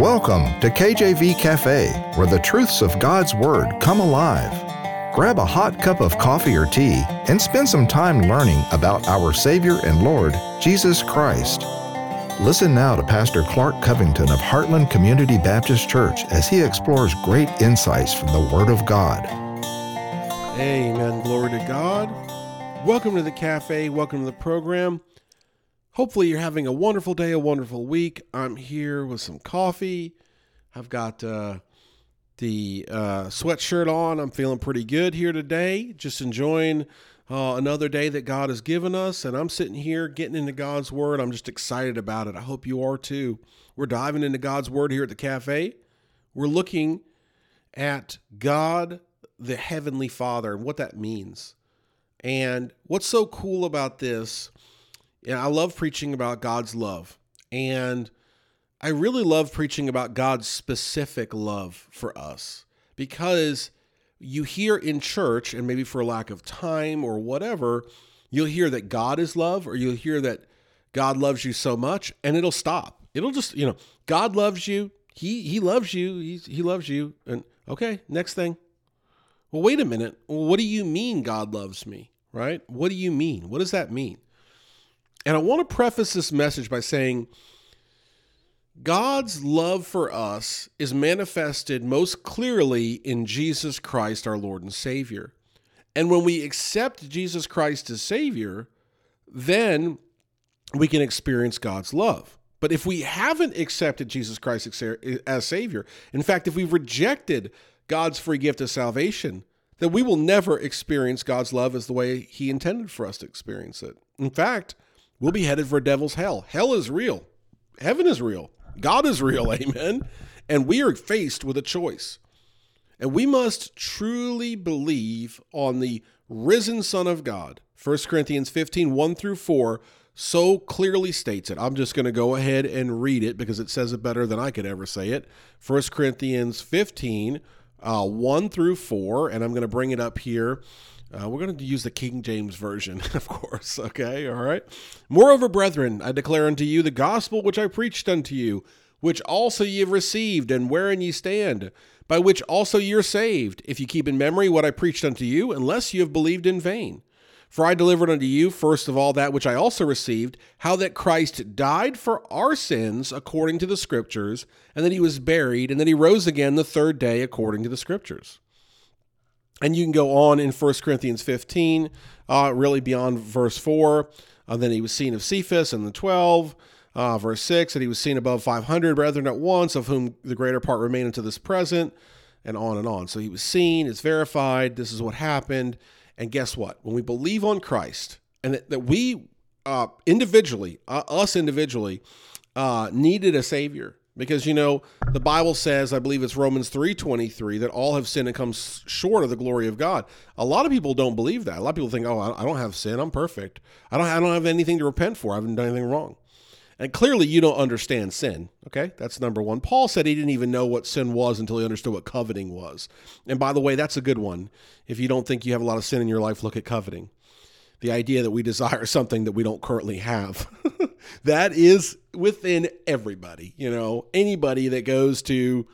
Welcome to KJV Cafe, where the truths of God's Word come alive. Grab a hot cup of coffee or tea and spend some time learning about our Savior and Lord, Jesus Christ. Listen now to Pastor Clark Covington of Heartland Community Baptist Church as he explores great insights from the Word of God. Amen. Glory to God. Welcome to the cafe. Welcome to the program. Hopefully, you're having a wonderful day, a wonderful week. I'm here with some coffee. I've got uh, the uh, sweatshirt on. I'm feeling pretty good here today. Just enjoying uh, another day that God has given us. And I'm sitting here getting into God's Word. I'm just excited about it. I hope you are too. We're diving into God's Word here at the cafe. We're looking at God, the Heavenly Father, and what that means. And what's so cool about this and I love preaching about God's love. And I really love preaching about God's specific love for us because you hear in church, and maybe for lack of time or whatever, you'll hear that God is love, or you'll hear that God loves you so much, and it'll stop. It'll just, you know, God loves you. He he loves you. He's, he loves you. And okay, next thing. Well, wait a minute. what do you mean God loves me? Right? What do you mean? What does that mean? And I want to preface this message by saying God's love for us is manifested most clearly in Jesus Christ, our Lord and Savior. And when we accept Jesus Christ as Savior, then we can experience God's love. But if we haven't accepted Jesus Christ as Savior, in fact, if we've rejected God's free gift of salvation, then we will never experience God's love as the way He intended for us to experience it. In fact, we'll be headed for devil's hell. Hell is real. Heaven is real. God is real. Amen. And we are faced with a choice. And we must truly believe on the risen Son of God. 1 Corinthians 15, 1 through 4, so clearly states it. I'm just going to go ahead and read it because it says it better than I could ever say it. 1 Corinthians 15, uh, 1 through 4, and I'm going to bring it up here uh, we're going to use the King James Version, of course. Okay, all right. Moreover, brethren, I declare unto you the gospel which I preached unto you, which also ye have received, and wherein ye stand, by which also ye are saved, if ye keep in memory what I preached unto you, unless you have believed in vain. For I delivered unto you, first of all, that which I also received, how that Christ died for our sins according to the Scriptures, and that he was buried, and that he rose again the third day according to the Scriptures and you can go on in 1 Corinthians 15, uh, really beyond verse 4. Uh, then he was seen of Cephas and the 12. Uh, verse 6, that he was seen above 500 brethren at once, of whom the greater part remain unto this present, and on and on. So he was seen, it's verified, this is what happened. And guess what? When we believe on Christ, and that, that we uh, individually, uh, us individually, uh, needed a Savior, because you know the bible says i believe it's romans 3.23 that all have sinned and come short of the glory of god. A lot of people don't believe that. A lot of people think oh i don't have sin. I'm perfect. I don't, I don't have anything to repent for. I haven't done anything wrong. And clearly you don't understand sin okay? That's number one. Paul said he didn't even know what sin was until he understood what coveting was. And by the way that's a good one. If you don't think you have a lot of sin in your life look at coveting the idea that we desire something that we don't currently have. that is within everybody, you know, anybody that goes to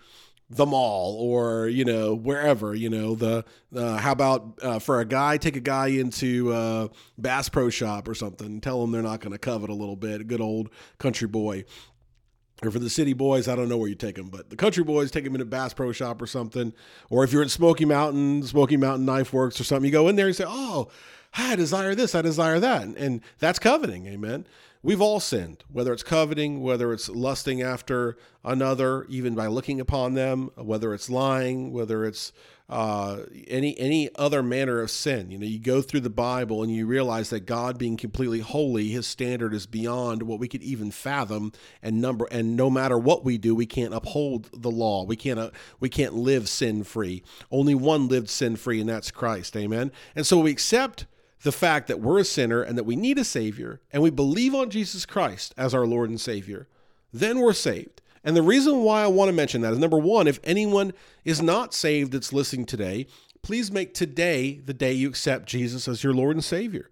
the mall or you know wherever you know the uh, how about uh, for a guy take a guy into uh, bass pro shop or something tell them they're not going to covet a little bit a good old country boy or for the city boys, I don't know where you take them, but the country boys take them into Bass Pro Shop or something. Or if you're at Smoky Mountain, Smoky Mountain Knife Works or something, you go in there and say, "Oh, I desire this, I desire that. And that's coveting, amen. We've all sinned, whether it's coveting, whether it's lusting after another, even by looking upon them, whether it's lying, whether it's uh, any any other manner of sin. You know, you go through the Bible and you realize that God, being completely holy, His standard is beyond what we could even fathom. And number and no matter what we do, we can't uphold the law. We can't uh, we can't live sin free. Only one lived sin free, and that's Christ. Amen. And so we accept the fact that we're a sinner and that we need a Savior, and we believe on Jesus Christ as our Lord and Savior, then we're saved. And the reason why I want to mention that is number one, if anyone is not saved that's listening today, please make today the day you accept Jesus as your Lord and Savior.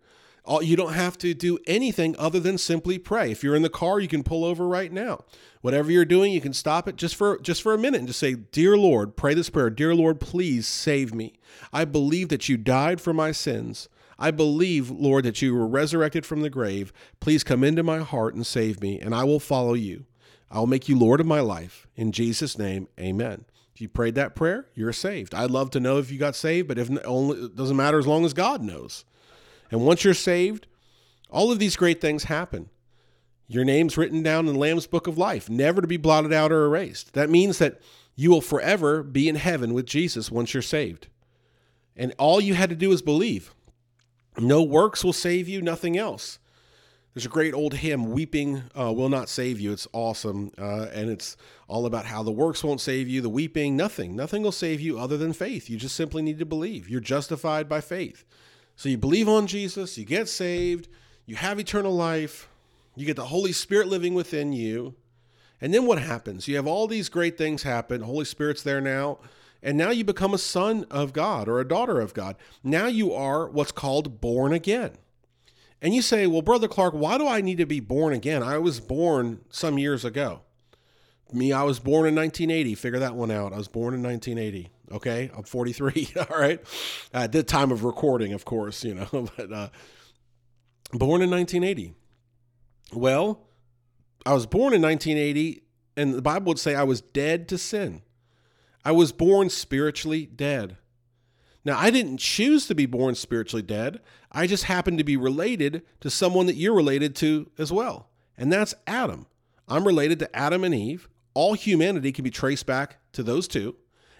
You don't have to do anything other than simply pray. If you're in the car, you can pull over right now. Whatever you're doing, you can stop it just for just for a minute and just say, "Dear Lord, pray this prayer. Dear Lord, please save me. I believe that you died for my sins. I believe, Lord, that you were resurrected from the grave. Please come into my heart and save me, and I will follow you. I will make you Lord of my life. In Jesus' name, amen. If you prayed that prayer, you're saved. I'd love to know if you got saved, but if only it doesn't matter as long as God knows. And once you're saved, all of these great things happen. Your name's written down in the Lamb's book of life, never to be blotted out or erased. That means that you will forever be in heaven with Jesus once you're saved. And all you had to do is believe. No works will save you, nothing else. There's a great old hymn, Weeping uh, Will Not Save You. It's awesome. Uh, and it's all about how the works won't save you, the weeping, nothing. Nothing will save you other than faith. You just simply need to believe. You're justified by faith. So you believe on Jesus, you get saved, you have eternal life, you get the Holy Spirit living within you. And then what happens? You have all these great things happen. Holy Spirit's there now. And now you become a son of God or a daughter of God. Now you are what's called born again. And you say, well, Brother Clark, why do I need to be born again? I was born some years ago. Me, I was born in 1980. Figure that one out. I was born in 1980. Okay. I'm 43. All right. At the time of recording, of course, you know, but uh, born in 1980. Well, I was born in 1980, and the Bible would say I was dead to sin. I was born spiritually dead. Now, I didn't choose to be born spiritually dead. I just happened to be related to someone that you're related to as well, and that's Adam. I'm related to Adam and Eve. All humanity can be traced back to those two,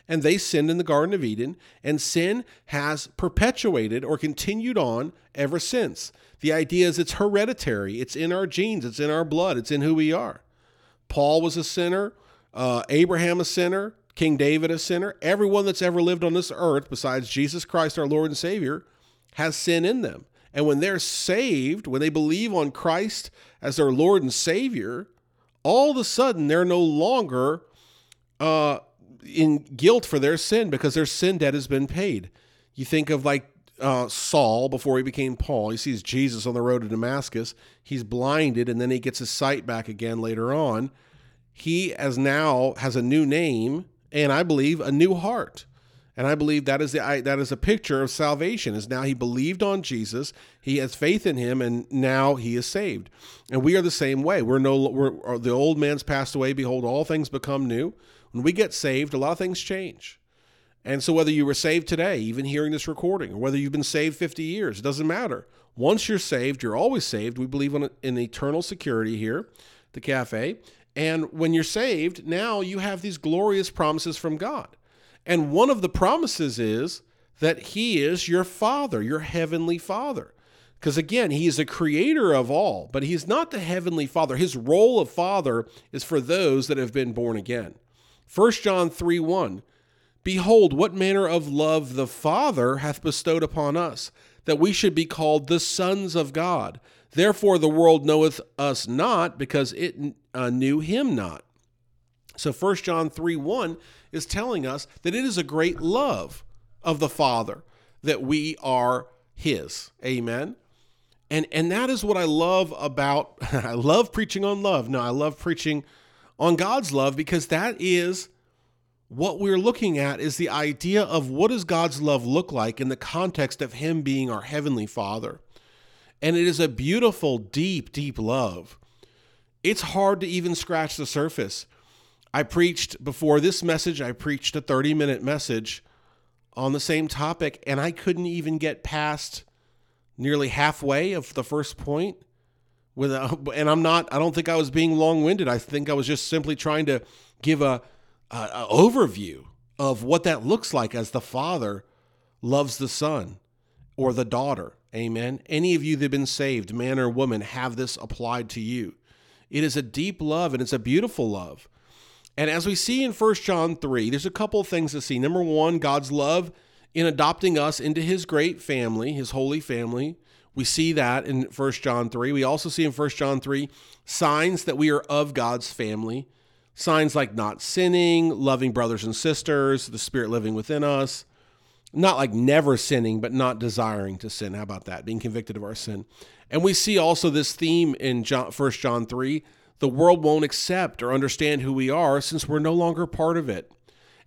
and they sinned in the Garden of Eden, and sin has perpetuated or continued on ever since. The idea is it's hereditary, it's in our genes, it's in our blood, it's in who we are. Paul was a sinner, uh, Abraham a sinner, King David a sinner. Everyone that's ever lived on this earth, besides Jesus Christ, our Lord and Savior, has sin in them. And when they're saved, when they believe on Christ as their Lord and Savior, all of a sudden they're no longer uh, in guilt for their sin because their sin debt has been paid. You think of like uh, Saul before he became Paul. He sees Jesus on the road to Damascus. He's blinded, and then he gets his sight back again later on. He as now has a new name and I believe a new heart. And I believe that is the I, that is a picture of salvation. Is now he believed on Jesus, he has faith in him, and now he is saved. And we are the same way. We're no we're uh, the old man's passed away. Behold, all things become new. When we get saved, a lot of things change. And so whether you were saved today, even hearing this recording, or whether you've been saved 50 years, it doesn't matter. Once you're saved, you're always saved. We believe in, in eternal security here, the cafe. And when you're saved, now you have these glorious promises from God. And one of the promises is that He is your Father, your heavenly Father. Because again, He is a creator of all, but He's not the heavenly Father. His role of Father is for those that have been born again. 1 John 3 1 Behold, what manner of love the Father hath bestowed upon us, that we should be called the sons of God. Therefore, the world knoweth us not, because it uh, knew him not. So 1 John 3 1 is telling us that it is a great love of the Father that we are his. Amen. And and that is what I love about I love preaching on love. No, I love preaching on God's love because that is what we're looking at is the idea of what does God's love look like in the context of him being our heavenly Father. And it is a beautiful, deep, deep love. It's hard to even scratch the surface. I preached before this message, I preached a 30 minute message on the same topic, and I couldn't even get past nearly halfway of the first point. With and I'm not, I don't think I was being long winded. I think I was just simply trying to give a, a, a overview of what that looks like as the father loves the son or the daughter Amen. Any of you that have been saved, man or woman, have this applied to you. It is a deep love and it's a beautiful love. And as we see in 1 John 3, there's a couple of things to see. Number one, God's love in adopting us into his great family, his holy family. We see that in 1 John 3. We also see in 1 John 3 signs that we are of God's family. Signs like not sinning, loving brothers and sisters, the Spirit living within us, not like never sinning, but not desiring to sin. How about that? Being convicted of our sin. And we see also this theme in John, 1 John 3 the world won't accept or understand who we are since we're no longer part of it.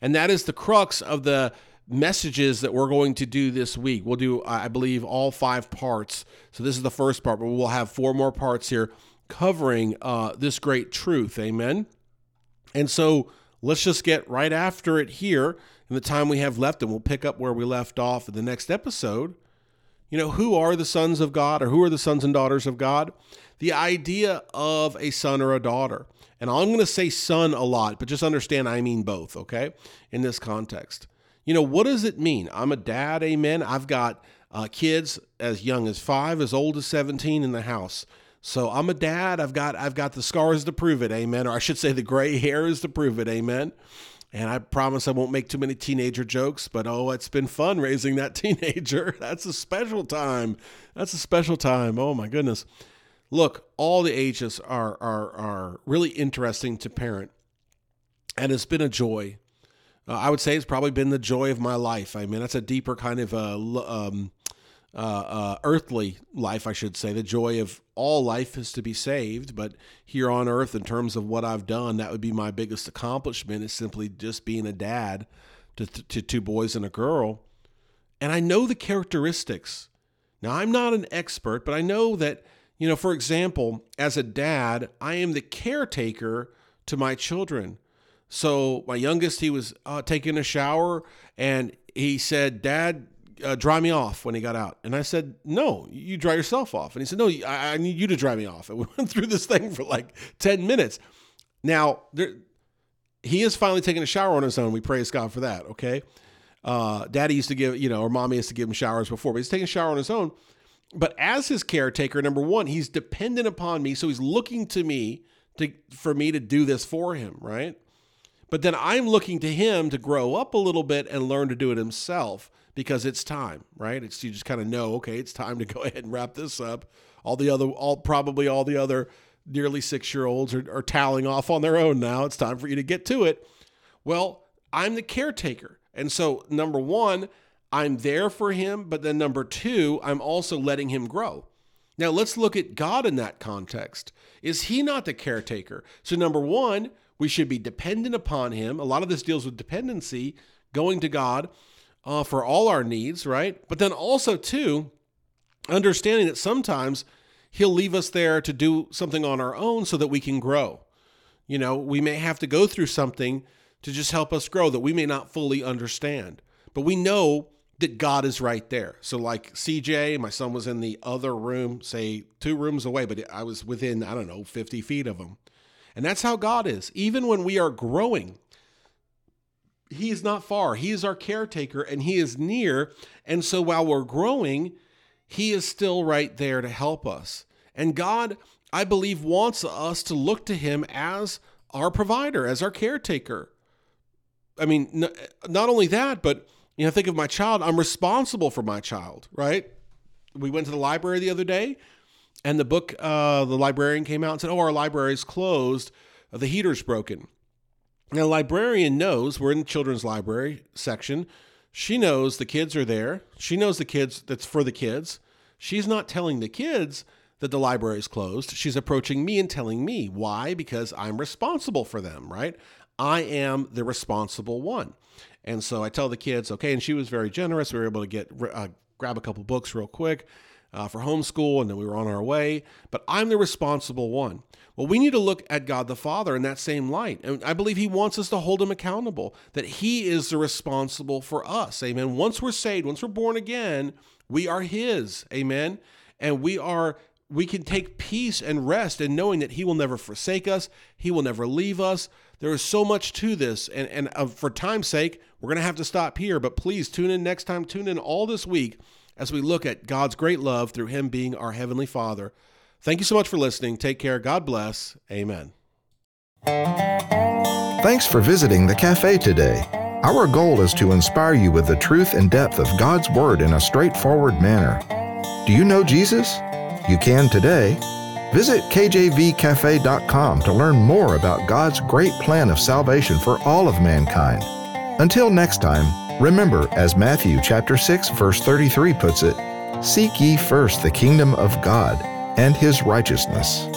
And that is the crux of the messages that we're going to do this week. We'll do, I believe, all five parts. So this is the first part, but we'll have four more parts here covering uh, this great truth. Amen. And so let's just get right after it here in the time we have left, and we'll pick up where we left off in the next episode. You know, who are the sons of God or who are the sons and daughters of God? The idea of a son or a daughter. And I'm going to say son a lot, but just understand I mean both, okay, in this context. You know, what does it mean? I'm a dad, amen. I've got uh, kids as young as five, as old as 17 in the house. So I'm a dad. I've got I've got the scars to prove it, amen. Or I should say the gray hairs to prove it, amen. And I promise I won't make too many teenager jokes, but oh, it's been fun raising that teenager. That's a special time. That's a special time. Oh my goodness. Look, all the ages are are are really interesting to parent. And it's been a joy. Uh, I would say it's probably been the joy of my life. I mean, that's a deeper kind of uh, um, uh, uh, earthly life, I should say. The joy of all life is to be saved, but here on earth, in terms of what I've done, that would be my biggest accomplishment is simply just being a dad to, to two boys and a girl. And I know the characteristics. Now, I'm not an expert, but I know that, you know, for example, as a dad, I am the caretaker to my children. So my youngest, he was uh, taking a shower and he said, Dad, uh, dry me off when he got out. And I said, no, you dry yourself off. And he said, no, I, I need you to dry me off. And we went through this thing for like 10 minutes. Now, there, he is finally taking a shower on his own. We praise God for that. Okay. Uh, daddy used to give, you know, or mommy used to give him showers before, but he's taking a shower on his own. But as his caretaker, number one, he's dependent upon me. So he's looking to me to, for me to do this for him. Right. But then I'm looking to him to grow up a little bit and learn to do it himself because it's time, right? It's you just kind of know, okay, it's time to go ahead and wrap this up. All the other, all probably all the other nearly six year olds are, are toweling off on their own now. It's time for you to get to it. Well, I'm the caretaker. And so, number one, I'm there for him. But then, number two, I'm also letting him grow. Now, let's look at God in that context. Is he not the caretaker? So, number one, we should be dependent upon him. A lot of this deals with dependency, going to God uh, for all our needs, right? But then also, too, understanding that sometimes He'll leave us there to do something on our own so that we can grow. You know, we may have to go through something to just help us grow that we may not fully understand, but we know that God is right there. So, like CJ, my son was in the other room, say two rooms away, but I was within, I don't know, 50 feet of him. And that's how God is. Even when we are growing, he is not far. He is our caretaker and he is near. And so while we're growing, he is still right there to help us. And God, I believe, wants us to look to him as our provider, as our caretaker. I mean, not only that, but you know, think of my child. I'm responsible for my child, right? We went to the library the other day, and the book, uh, the librarian came out and said, "Oh, our library is closed. The heater's broken." Now, librarian knows we're in the children's library section. She knows the kids are there. She knows the kids that's for the kids. She's not telling the kids that the library is closed. She's approaching me and telling me. Why? Because I'm responsible for them, right? I am the responsible one. And so I tell the kids, okay, and she was very generous. We were able to get uh, grab a couple books real quick uh, for homeschool, and then we were on our way. But I'm the responsible one. Well, we need to look at God the Father in that same light. And I believe He wants us to hold Him accountable, that He is the responsible for us. Amen. Once we're saved, once we're born again, we are His. Amen. And we are we can take peace and rest in knowing that He will never forsake us, He will never leave us. There is so much to this, and, and uh, for time's sake, we're going to have to stop here. But please tune in next time, tune in all this week as we look at God's great love through Him being our Heavenly Father. Thank you so much for listening. Take care. God bless. Amen. Thanks for visiting the cafe today. Our goal is to inspire you with the truth and depth of God's Word in a straightforward manner. Do you know Jesus? You can today. Visit kjvcafe.com to learn more about God's great plan of salvation for all of mankind. Until next time, Remember, as Matthew chapter 6 verse 33 puts it, seek ye first the kingdom of God and his righteousness.